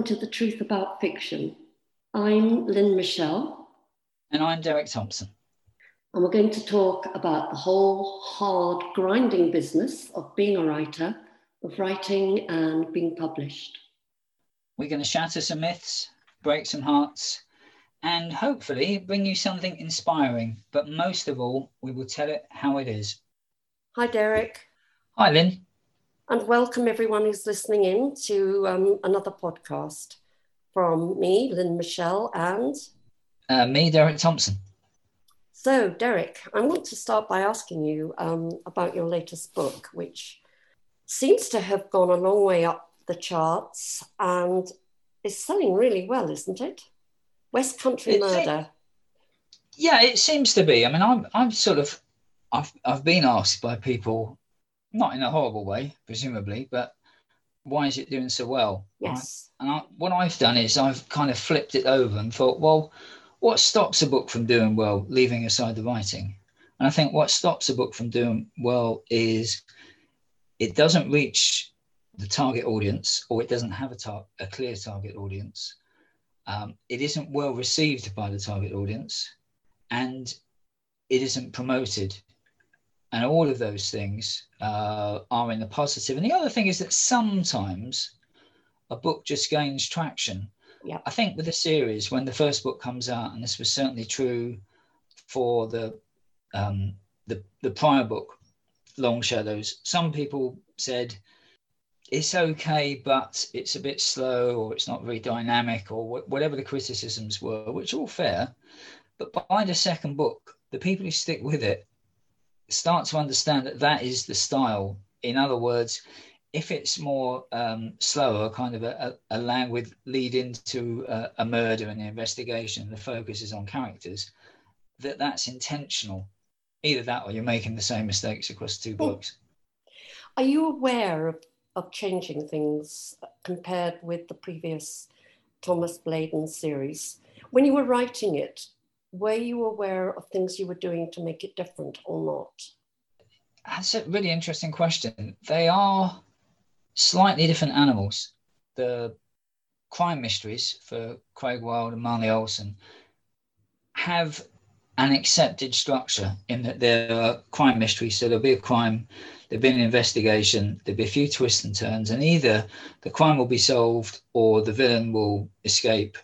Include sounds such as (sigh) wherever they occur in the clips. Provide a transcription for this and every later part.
and welcome to The Truth About Fiction. I'm Lynn Michelle. And I'm Derek Thompson. And we're going to talk about the whole hard, grinding business of being a writer, of writing and being published. We're going to shatter some myths, break some hearts, and hopefully bring you something inspiring. But most of all, we will tell it how it is. Hi, Derek. Hi, Lynn. And welcome everyone who's listening in to um, another podcast from me, Lynn Michelle, and uh, me, Derek Thompson. So, Derek, I want to start by asking you um, about your latest book, which seems to have gone a long way up the charts and is selling really well, isn't it? West Country it's Murder. yeah, it seems to be. I mean, I'm I'm sort of I've I've been asked by people, not in a horrible way, presumably, but why is it doing so well? Yes. Right? And I, what I've done is I've kind of flipped it over and thought, well, what stops a book from doing well, leaving aside the writing? And I think what stops a book from doing well is it doesn't reach the target audience or it doesn't have a, tar- a clear target audience. Um, it isn't well received by the target audience and it isn't promoted. And all of those things uh, are in the positive. And the other thing is that sometimes a book just gains traction yeah. I think with the series, when the first book comes out, and this was certainly true for the um, the, the prior book, Long Shadows, some people said it's okay, but it's a bit slow, or it's not very dynamic, or wh- whatever the criticisms were, which are all fair. But by the second book, the people who stick with it start to understand that that is the style. In other words, if it's more um, slower, kind of a, a, a languid lead into a, a murder and the investigation, the focus is on characters, that that's intentional. Either that or you're making the same mistakes across two books. Are you aware of, of changing things compared with the previous Thomas Bladen series? When you were writing it, were you aware of things you were doing to make it different or not? That's a really interesting question. They are slightly different animals. The crime mysteries for Craig Wilde and Marley Olson have an accepted structure in that there are crime mysteries. So there'll be a crime, there'll be an investigation, there'll be a few twists and turns, and either the crime will be solved or the villain will escape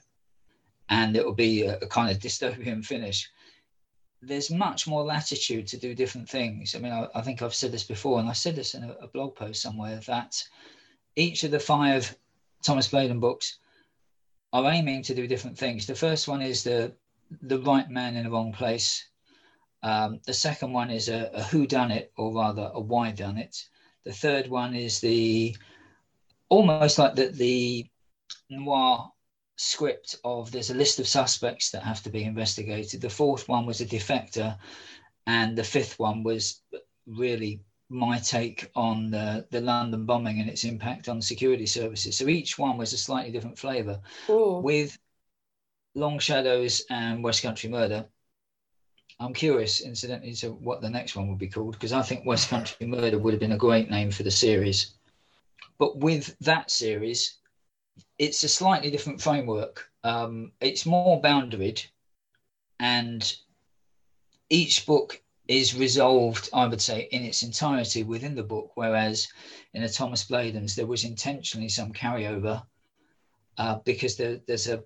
and it will be a, a kind of dystopian finish there's much more latitude to do different things. I mean, I, I, think I've said this before, and I said this in a, a, blog post somewhere that each of the five Thomas Bladen books are aiming to do different things. The first one is the the right man in the wrong place. Um, the second one is a, a who done it, or rather a why done it. The third one is the almost like the the noir script of there's a list of suspects that have to be investigated. The fourth one was a defector, and the fifth one was really my take on the, the London bombing and its impact on security services. So each one was a slightly different flavour. With Long Shadows and West Country Murder, I'm curious, incidentally, to what the next one would be called, because I think West Country Murder would have been a great name for the series. But with that series, it's a slightly different framework. Um, it's more boundaried, and each book is resolved, I would say, in its entirety within the book. Whereas in the Thomas Bladens, there was intentionally some carryover uh, because there, there's a,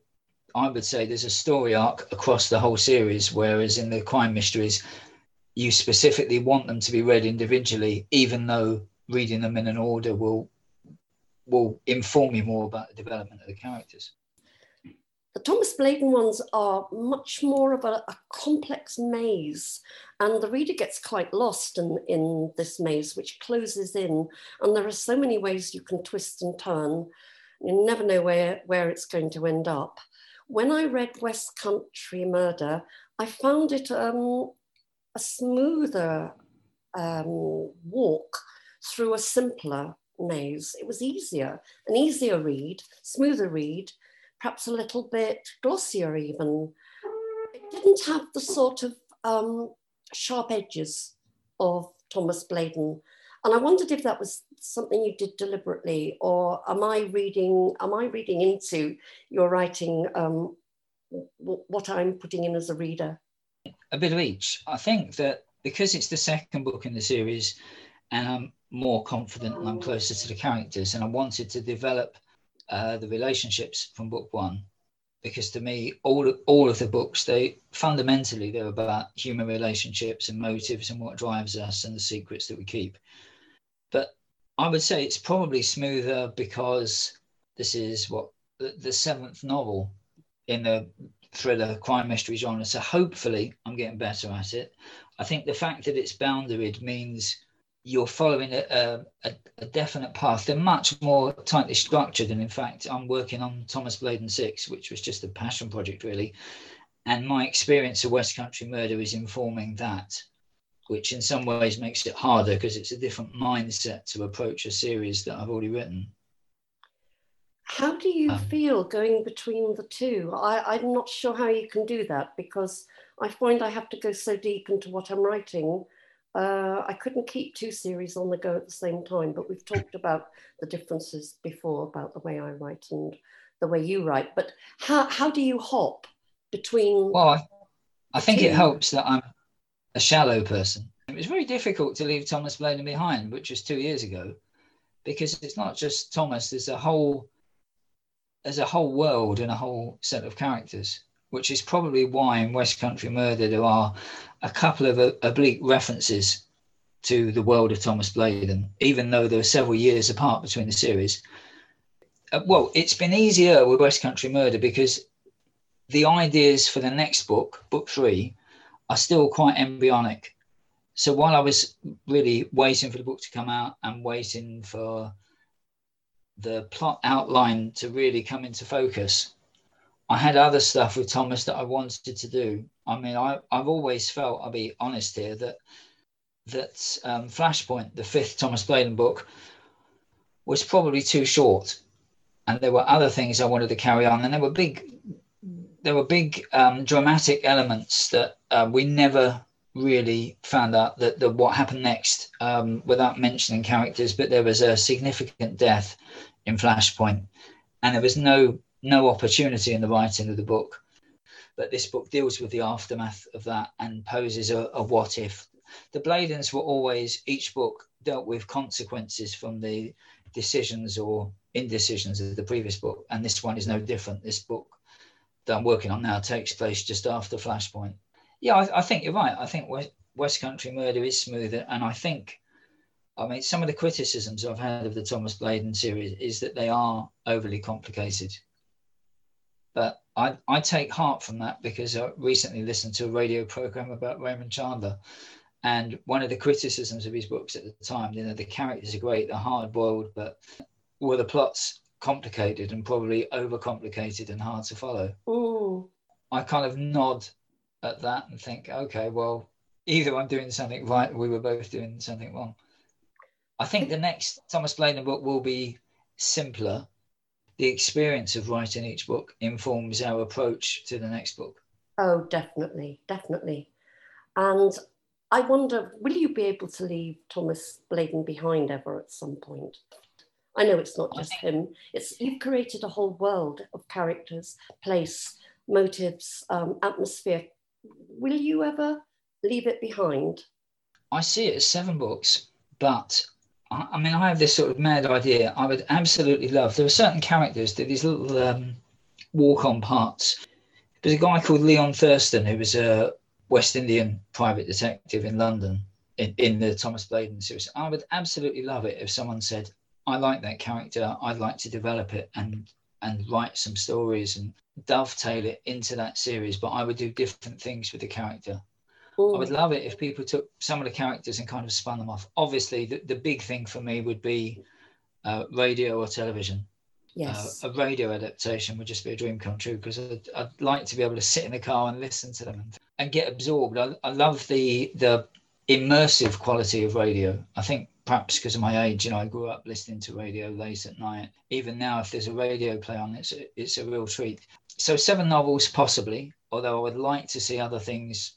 I would say, there's a story arc across the whole series. Whereas in the crime mysteries, you specifically want them to be read individually, even though reading them in an order will will inform you more about the development of the characters. The Thomas Bladen ones are much more of a, a, complex maze, and the reader gets quite lost in, in this maze, which closes in. And there are so many ways you can twist and turn. You never know where, where it's going to end up. When I read West Country Murder, I found it um, a smoother um, walk through a simpler It was easier, an easier read, smoother read, perhaps a little bit glossier even. It didn't have the sort of um, sharp edges of Thomas Bladen. And I wondered if that was something you did deliberately, or am I reading? Am I reading into your writing um, what I'm putting in as a reader? A bit of each. I think that because it's the second book in the series, I'm more confident and I'm closer to the characters, and I wanted to develop uh, the relationships from book one because to me all of, all of the books they fundamentally they're about human relationships and motives and what drives us and the secrets that we keep. But i would say it's probably smoother because this is what the, the seventh novel in the thriller crime mystery genre. So hopefully i'm getting better at it. I think the fact that it's boundaried means you're following a, a, a, definite path. They're much more tightly structured. And in fact, I'm working on Thomas Bladen 6, which was just a passion project, really. And my experience of West Country Murder is informing that, which in some ways makes it harder because it's a different mindset to approach a series that I've already written. How do you um, feel going between the two? I, I'm not sure how you can do that because I find I have to go so deep into what I'm writing uh, I couldn't keep two series on the go at the same time, but we've talked about the differences before about the way I write and the way you write. But how, how do you hop between? Well, I, I think two? it helps that I'm a shallow person. It was very difficult to leave Thomas Bladen behind, which was two years ago, because it's not just Thomas. There's a whole there's a whole world and a whole set of characters which is probably why in West Country Murder there are a couple of oblique references to the world of Thomas Bladen, even though there are several years apart between the series. Uh, well, it's been easier with West Country Murder because the ideas for the next book, book three, are still quite embryonic. So while I was really waiting for the book to come out and waiting for the plot outline to really come into focus, I had other stuff with Thomas that I wanted to do. I mean, I, I've always felt, I'll be honest here, that that um, Flashpoint, the fifth Thomas Bladen book, was probably too short, and there were other things I wanted to carry on, and there were big, there were big um, dramatic elements that uh, we never really found out that the, what happened next, um, without mentioning characters. But there was a significant death in Flashpoint, and there was no no opportunity in the writing of the book. But this book deals with the aftermath of that and poses a, a what if. The Bladens were always, each book dealt with consequences from the decisions or indecisions of the previous book. And this one is no different. This book that I'm working on now takes place just after Flashpoint. Yeah, I, I think you're right. I think West, West Country Murder is smoother. And I think I mean, some of the criticisms I've had of the Thomas Bladen series is that they are overly complicated. But I, I take heart from that because I recently listened to a radio program about Raymond Chandler. And one of the criticisms of his books at the time, you know, the characters are great, they're hard boiled, but were the plots complicated and probably overcomplicated and hard to follow? Ooh. I kind of nod at that and think, okay, well, either I'm doing something right, we were both doing something wrong. I think the next Thomas Bladen book will be simpler the experience of writing each book informs our approach to the next book. Oh, definitely, definitely. And I wonder, will you be able to leave Thomas Bladen behind ever at some point? I know it's not just him. It's you've created a whole world of characters, place, motives, um, atmosphere. Will you ever leave it behind? I see it as seven books, but I mean, I have this sort of mad idea. I would absolutely love. There are certain characters that these little um, walk-on parts. There's a guy called Leon Thurston who was a West Indian private detective in London in, in the Thomas Bladen series. I would absolutely love it if someone said, "I like that character. I'd like to develop it and and write some stories and dovetail it into that series." But I would do different things with the character. I would love it if people took some of the characters and kind of spun them off. Obviously, the, the big thing for me would be uh, radio or television. Yes. Uh, a radio adaptation would just be a dream come true because I'd, I'd, like to be able to sit in the car and listen to them and, and get absorbed. I, I love the the immersive quality of radio. I think perhaps because of my age, you know, I grew up listening to radio late at night. Even now, if there's a radio play on, it's a, it's a real treat. So seven novels possibly, although I would like to see other things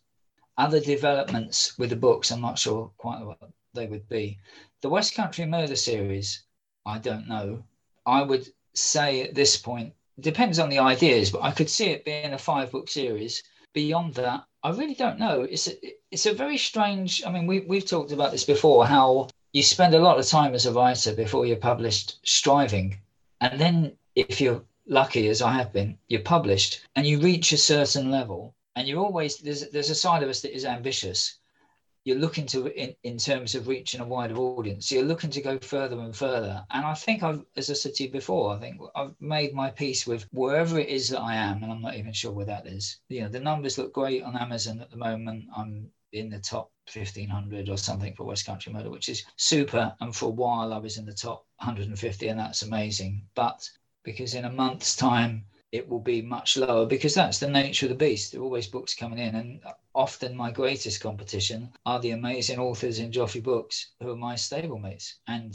other developments with the books, I'm not sure quite what they would be. The West Country Murder series, I don't know. I would say at this point, depends on the ideas, but I could see it being a five book series. Beyond that, I really don't know. It's a, it's a very strange. I mean, we we've talked about this before. How you spend a lot of time as a writer before you're published, striving, and then if you're lucky as I have been, you're published and you reach a certain level, and you're always there's there's a side of us that is ambitious, you're looking to in, in terms of reaching a wider audience. You're looking to go further and further. And i think i've as i said to you before i think i've made my peace with wherever it is that i am and i'm not even sure where that is. You know the numbers look great on amazon at the moment. I'm in the top 1500 or something for west country murder which is super. And for a while i was in the top 150 and that's amazing. But because in a month's time it will be much lower because that's the nature of the beast. There are always books coming in, and often my greatest competition are the amazing authors in Joffe Books who are my stablemates. And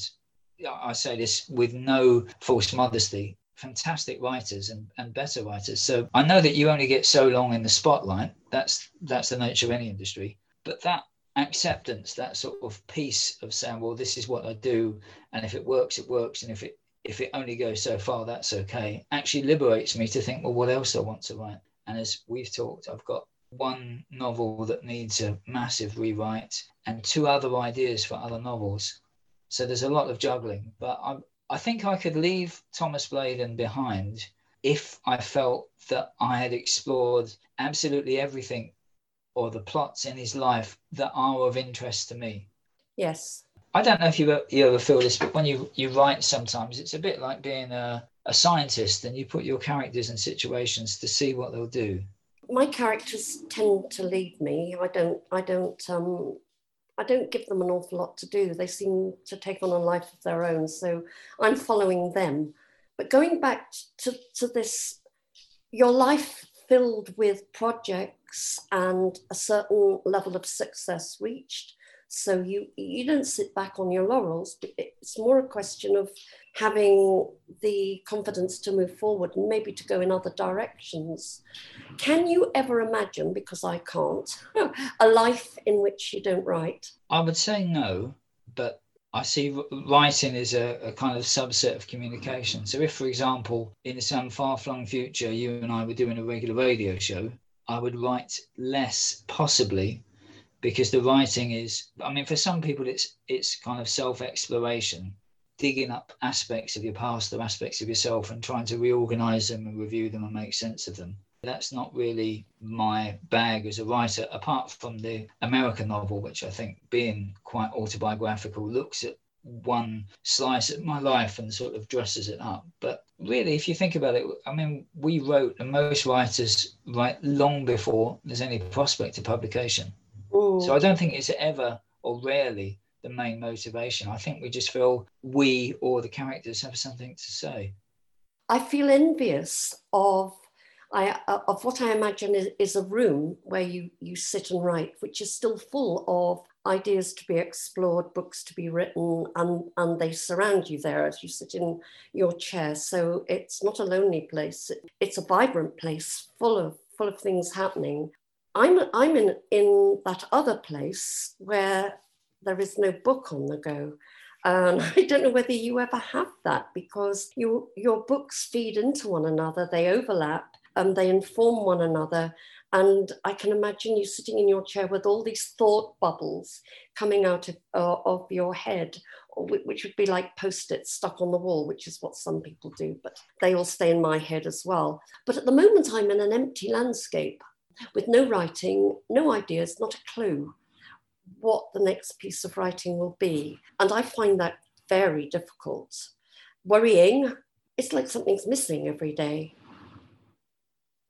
I say this with no false modesty. Fantastic writers and, and better writers. So I know that you only get so long in the spotlight. That's that's the nature of any industry. But that acceptance, that sort of peace of saying, well, this is what I do, and if it works, it works, and if it if it only goes so far, that's okay, actually liberates me to think, well, what else I want to write. And as we've talked, I've got one novel that needs a massive rewrite and two other ideas for other novels. So there's a lot of juggling. But I, I think I could leave Thomas Bladen behind if I felt that I had explored absolutely everything or the plots in his life that are of interest to me. Yes. I don't know if you, you ever feel this, but when you, you write sometimes, it's a bit like being a, a scientist and you put your characters in situations to see what they'll do. My characters tend to lead me. I don't, I don't, um, I don't give them an awful lot to do. They seem to take on a life of their own. So I'm following them. But going back to, to this, your life filled with projects and a certain level of success reached so you you don't sit back on your laurels. It's more a question of having the confidence to move forward and maybe to go in other directions. Can you ever imagine, because I can't, (laughs) a life in which you don't write? I would say no, but I see writing as a, a, kind of subset of communication. So, if, for example, in some far flung future, you and I were doing a regular radio show, I would write less, possibly, because the writing is i mean for some people it's it's kind of self-exploration digging up aspects of your past or aspects of yourself and trying to reorganize them and review them and make sense of them. That's not really my bag as a writer apart from the american novel which i think being quite autobiographical looks at one slice of my life and sort of dresses it up. But really if you think about it i mean we wrote and most writers write long before there's any prospect of publication Ooh. So I don't think it's ever or rarely the main motivation. I think we just feel we or the characters have something to say. I feel envious of I, uh, of what I imagine is, is, a room where you, you sit and write, which is still full of ideas to be explored, books to be written, and, and they surround you there as you sit in your chair. So it's not a lonely place. It's a vibrant place full of full of things happening. I'm, I'm in, in that other place where there is no book on the go. And (laughs) I don't know whether you ever have that because your, your books feed into one another, they overlap and they inform one another. And I can imagine you sitting in your chair with all these thought bubbles coming out of, uh, of your head, which would be like post its stuck on the wall, which is what some people do, but they all stay in my head as well. But at the moment, I'm in an empty landscape with no writing, no ideas, not a clue what the next piece of writing will be. And I find that very difficult. Worrying, it's like something's missing every day.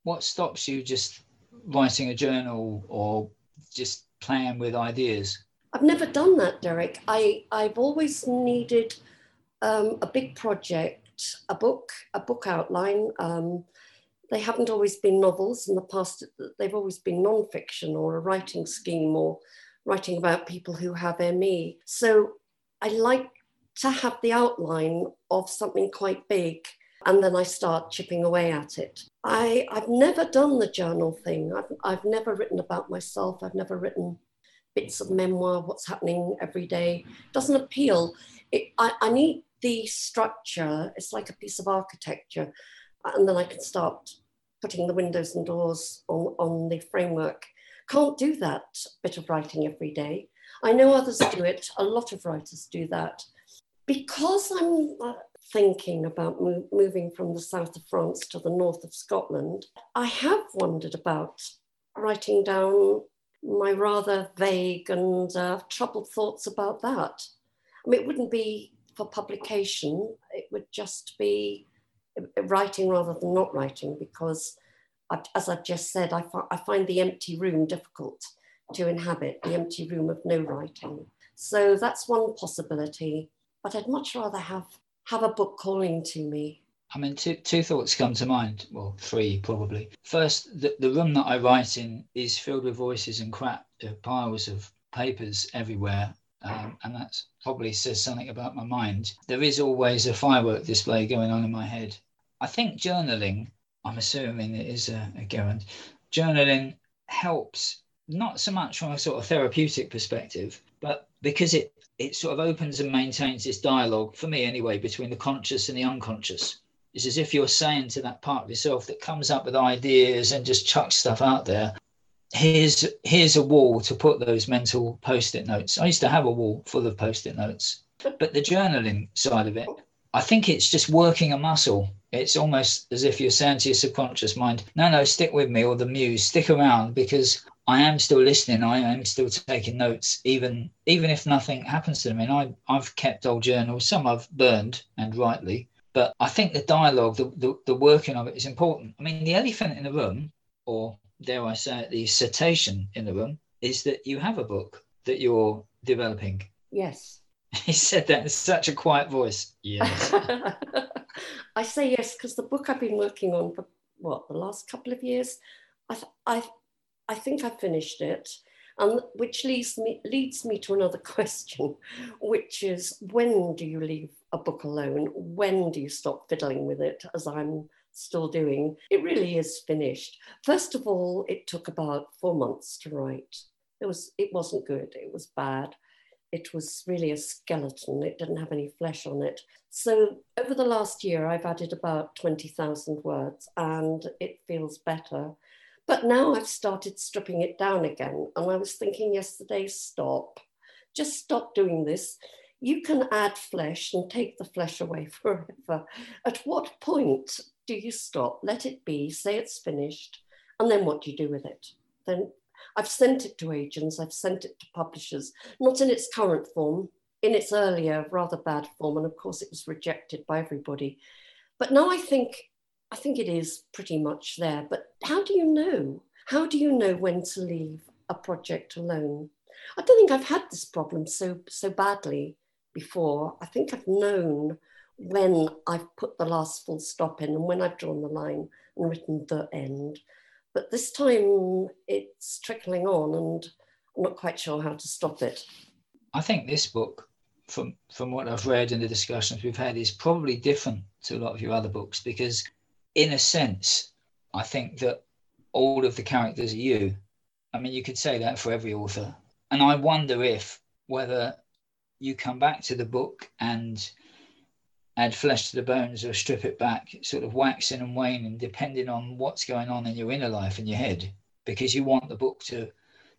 What stops you just writing a journal or just playing with ideas? I've never done that, Derek. I, I've always needed um, a big project, a book, a book outline, um, they haven't always been novels in the past, they've always been non-fiction or a writing scheme or writing about people who have ME. So I like to have the outline of something quite big and then I start chipping away at it. I, I've never done the journal thing. I've, I've never written about myself. I've never written bits of memoir, what's happening every day, doesn't appeal. It, I, I need the structure. It's like a piece of architecture, and then I can start putting the windows and doors on, on the framework. Can't do that bit of writing every day. I know others do it. A lot of writers do that. Because I'm uh, thinking about mo- moving from the south of France to the north of Scotland, I have wondered about writing down my rather vague and uh, troubled thoughts about that. I mean, it wouldn't be for publication, it would just be writing rather than not writing because, as I've just said, I, fi- I find the empty room difficult to inhabit, the empty room of no writing. So that's one possibility, but I'd much rather have, have a book calling to me I mean, two, two thoughts come to mind. Well, three probably. First, the, the room that I write in is filled with voices and crap. Piles of papers everywhere. Um, and that probably says something about my mind. There is always a firework display going on in my head. I think journaling, I'm assuming it is a, a Gerund, journaling helps not so much from a sort of therapeutic perspective, but because it, it sort of opens and maintains this dialogue, for me anyway, between the conscious and the unconscious. It's as if you're saying to that part of yourself that comes up with ideas and just chucks stuff out there, here's here's a wall to put those mental post-it notes. I used to have a wall full of post-it notes. But the journaling side of it, I think it's just working a muscle. It's almost as if you're saying to your subconscious mind, no, no, stick with me, or the muse, stick around because I am still listening. I am still taking notes, even even if nothing happens to them. And I, I've kept old journals, some I've burned and rightly, but I think the dialogue, the, the, the working of it is important. I mean, the elephant in the room, or dare I say it, the cetacean in the room, is that you have a book that you're developing. Yes. (laughs) He said that in such a quiet voice. Yes. (laughs) I say yes because the book I've been working on for what the last couple of years, I th- I I think I finished it, and which leads me leads me to another (laughs) question, which is when do you leave a book alone? When do you stop fiddling with it, as I'm still doing? It really is finished. First of all, it took about four months to write. It was it wasn't good. It was bad. It was really a skeleton. It didn't have any flesh on it. So over the last year, I've added about 20,000 words and it feels better. But now I've started stripping it down again. And I was thinking yesterday, stop. Just stop doing this you can add flesh and take the flesh away (laughs) forever. At what point do you stop, let it be, say it's finished, and then what do you do with it? Then I've sent it to agents, I've sent it to publishers, not in its current form, in its earlier, rather bad form, and of course it was rejected by everybody. But now I think I think it is pretty much there. But how do you know? How do you know when to leave a project alone? I don't think I've had this problem so so badly before, I think I've known when I've put the last full stop in and when I've drawn the line and written the end. But this time it's trickling on and I'm not quite sure how to stop it. I think this book, from from what I've read and the discussions we've had, is probably different to a lot of your other books because, in a sense, I think that all of the characters are you. I mean, you could say that for every author. And I wonder if whether you come back to the book and add flesh to the bones or strip it back, sort of waxing and waning, depending on what's going on in your inner life and your head, because you want the book to,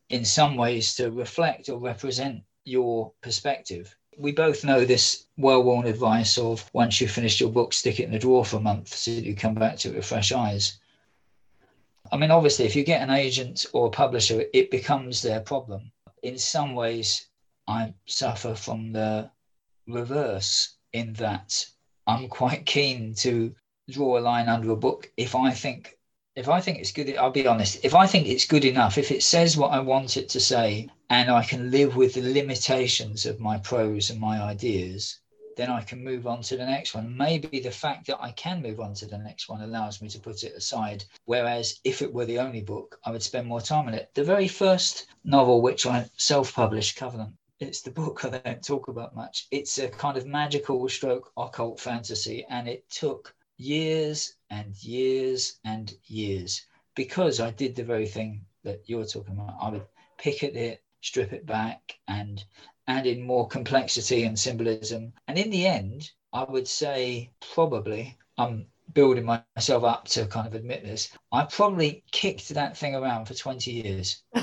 in some ways, to reflect or represent your perspective. We both know this well worn advice of once you've finished your book, stick it in the drawer for a month so that you come back to it with fresh eyes. I mean, obviously, if you get an agent or a publisher, it becomes their problem. In some ways, I suffer from the reverse in that I'm quite keen to draw a line under a book if I think if I think it's good. I'll be honest. If I think it's good enough, if it says what I want it to say, and I can live with the limitations of my prose and my ideas, then I can move on to the next one. Maybe the fact that I can move on to the next one allows me to put it aside. Whereas if it were the only book, I would spend more time on it. The very first novel which I self published, Covenant, it's the book I don't talk about much. It's a kind of magical stroke occult fantasy, and it took years and years and years because I did the very thing that you're talking about. I would pick at it strip it back and add in more complexity and symbolism. And in the end, I would say probably I'm building myself up to kind of admit this. I probably kicked that thing around for 20 years. (laughs)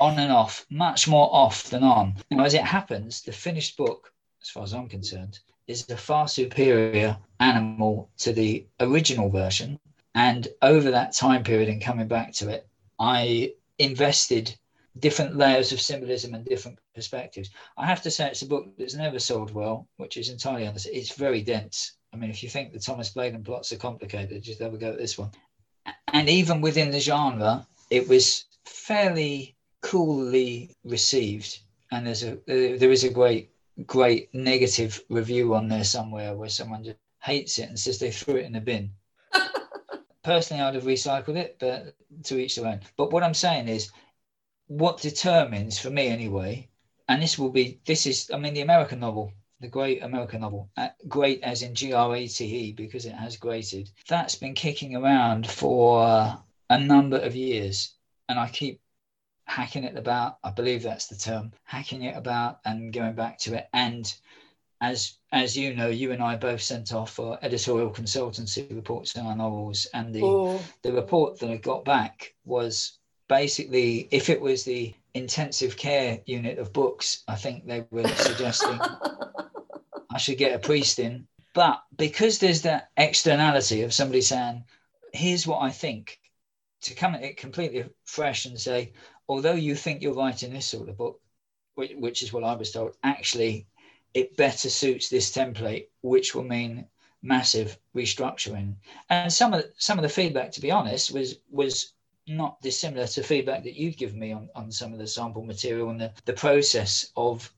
on and off, much more off than on. Now, as it happens, the finished book, as far as I'm concerned, is a far superior animal to the original version. And over that time period and coming back to it, I invested different layers of symbolism and different perspectives. I have to say, it's a book that's never sold well, which is entirely understood. It's very dense. I mean, if you think the Thomas Bladen plots are complicated, just have a go at this one. And even within the genre, it was fairly coolly received. And there's a there is a great great negative review on there somewhere where someone just hates it and says they threw it in the bin. (laughs) Personally, I'd have recycled it, but to each their own. But what I'm saying is, what determines for me anyway, and this will be this is I mean the American novel, the great American novel, uh, great as in G R A T E because it has grated. That's been kicking around for a number of years, and I keep hacking it about. I believe that's the term, hacking it about and going back to it. And as as you know, you and I both sent off for editorial consultancy reports on our novels, and the oh. the report that I got back was basically if it was the intensive care unit of books, I think they were (laughs) suggesting I should get a priest in. But because there's that externality of somebody saying, "Here's what I think," to come at it completely fresh and say, although you think you're writing this sort of book, which, which is what I was told, actually it better suits this template, which will mean massive restructuring. And some of the, some of the feedback, to be honest, was was not dissimilar to feedback that you've given me on, on some of the sample material and the, the process of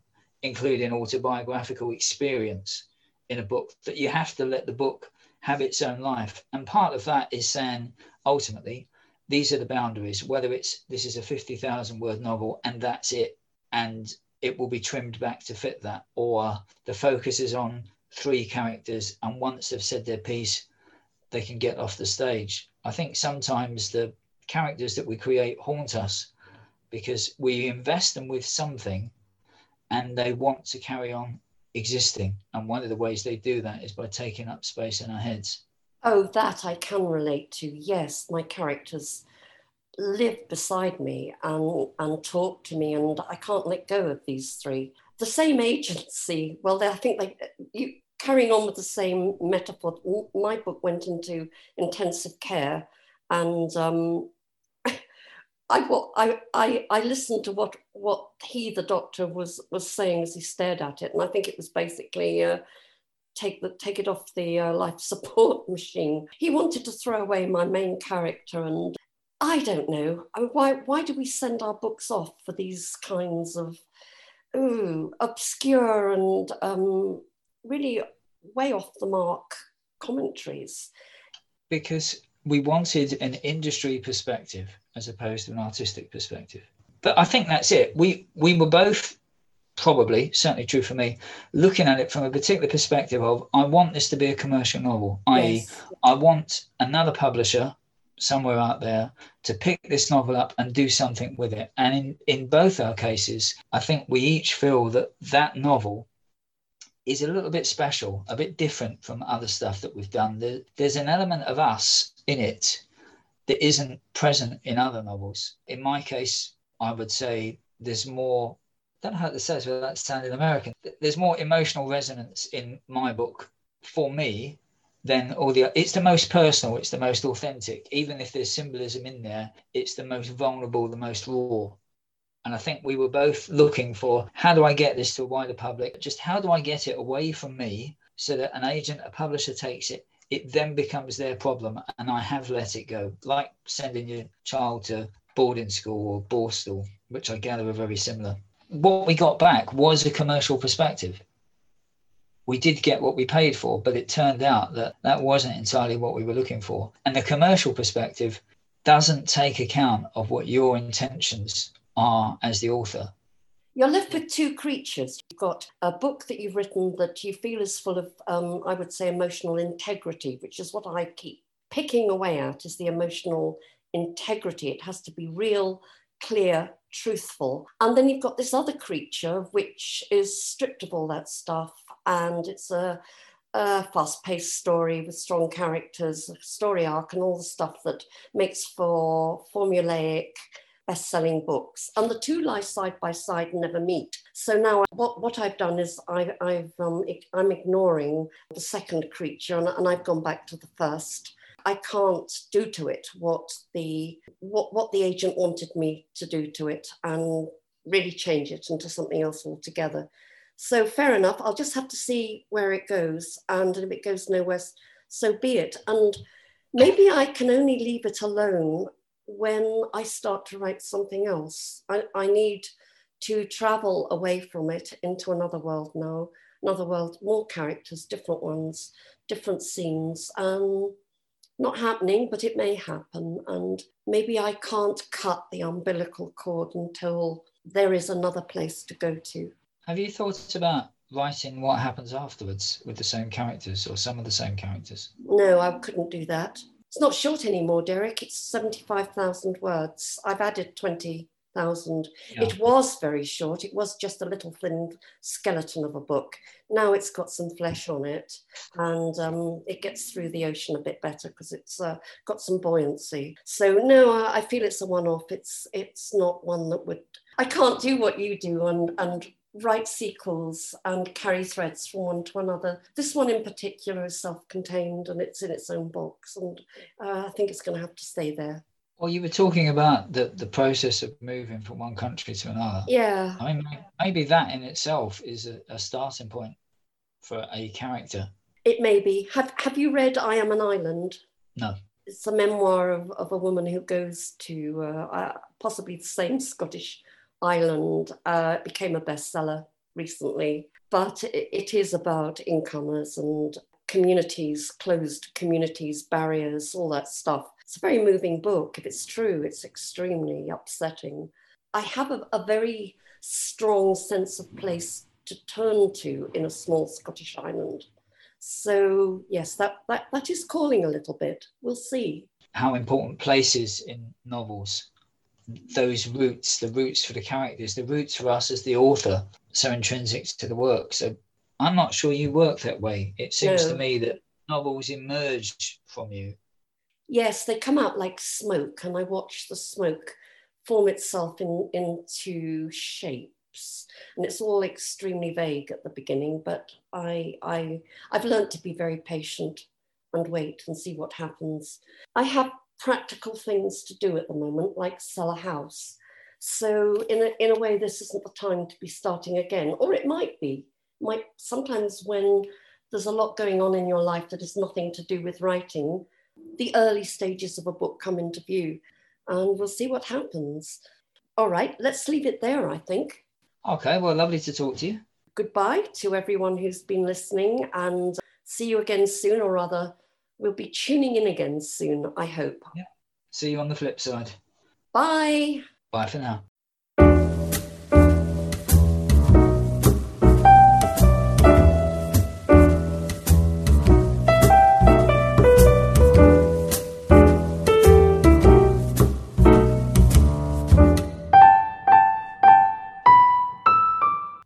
including autobiographical experience in a book that you have to let the book have its own life. And part of that is saying ultimately these are the boundaries, whether it's this is a 50,000 word novel and that's it, and it will be trimmed back to fit that, or the focus is on three characters, and once they've said their piece, they can get off the stage. I think sometimes the characters that we create haunt us because we invest them with something and they want to carry on existing. And one of the ways they do that is by taking up space in our heads. Oh, that I can relate to. Yes, my characters live beside me and, and talk to me, and I can't let go of these three. The same agency, well, they, I think they, you, carrying on with the same metaphor, my book went into intensive care, and um, (laughs) I, I, I, I listened to what, what he, the doctor, was, was saying as he stared at it, and I think it was basically. Uh, take the take it off the uh, life (laughs) support machine. He wanted to throw away my main character, and I don't know why. Why do we send our books off for these kinds of ooh, obscure and um, really way off the mark commentaries? Because we wanted an industry perspective as opposed to an artistic perspective. But I think that's it. We we were both probably certainly true for me looking at it from a particular perspective of i want this to be a commercial novel i.e i want another publisher somewhere out there to pick this novel up and do something with it. And in in both our cases i think we each feel that that novel is a little bit special a bit different from other stuff that we've done. There, there's an element of us in it that isn't present in other novels. In my case i would say there's more don't know how to says without sounding American. There's more emotional resonance in my hmm. book for me than all the. It's the most personal. It's the most authentic. Even if there's symbolism in there, it's the most vulnerable, the most raw. And I think we were both looking for how do I get this to a wider public? Just how do I get it away from me so that an agent, a publisher takes it it then becomes their problem and I have let it go. Like sending your child to boarding school or Borstal, which I gather are very similar what we got back was a commercial perspective. We did get what we paid for, but it turned out that that wasn't entirely what we were looking for. And the commercial perspective doesn't take account of what your intentions are as the author. You're left with two creatures. You've got a book that you've written that you feel is full of, um, I would say, emotional integrity, which is what I keep picking away at is the emotional integrity. It has to be real, clear, truthful. And then you've got this other creature which is stripped of all that stuff, and it's a, a fast-paced story with strong characters, story arc, and all the stuff that makes for formulaic best-selling books, and the two lie side by side and never meet. So now, what, what I've done is I, I've um, I'm ignoring the second creature, and, and I've gone back to the first. I can't do to it what the what what the agent wanted me to do to it, and really change it into something else altogether. So fair enough. I'll just have to see where it goes, and if it goes nowhere, so be it. And maybe I can only leave it alone when I start to write something else. I, I need to travel away from it into another world now, another world, more characters, different ones, different scenes. Um, not happening, but it may happen. And maybe I can't cut the umbilical cord until there is another place to go to. Have you thought about writing what happens afterwards with the same characters or some of the same characters? No, I couldn't do that. It's not short anymore, Derek. It's 75,000 words. I've added 20,000. Yeah. It was very short. It was just a little thin skeleton of a book. Now it's got some flesh on it and um, it gets through the ocean a bit better because it's uh, got some buoyancy. So no, I feel it's a one-off. It's it's not one that would. I can't do what you do and and write sequels and carry threads from one to another. This one in particular is self-contained and it's in its own box, and uh, I think it's going to have to stay there. Well, you were talking about the, the process of moving from one country to another. Yeah. I mean, maybe that in itself is a, a starting point for a character. It may be. Have Have you read I Am an Island? No. It's a memoir of, of a woman who goes to uh, uh, possibly the same Scottish Island uh, became a bestseller recently, but it, it is about incomers and communities, closed communities, barriers, all that stuff. It's a very moving book. If it's true, it's extremely upsetting. I have a, a very strong sense of place to turn to in a small Scottish island. So yes, that, that, that is calling a little bit. We'll see. How important places in novels those roots, the roots for the characters, the roots for us as the author, so intrinsic to the work. So I'm not sure you work that way. It seems no. to me that novels emerge from you. Yes, they come out like smoke, and I watch the smoke form itself in, into shapes. And it's all extremely vague at the beginning, but I, I, I've learned to be very patient and wait and see what happens. I have practical things to do at the moment, like sell a house. So in a, in a way, this isn't the time to be starting again, or it might be. Might sometimes when there's a lot going on in your life that has nothing to do with writing, the early stages of a book come into view, and we'll see what happens. All right, let's leave it there. I think. Okay, well, lovely to talk to you. Goodbye to everyone who's been listening, and see you again soon, or rather We'll be tuning in again soon, I hope. Yeah. See you on the flip side. Bye. Bye for now.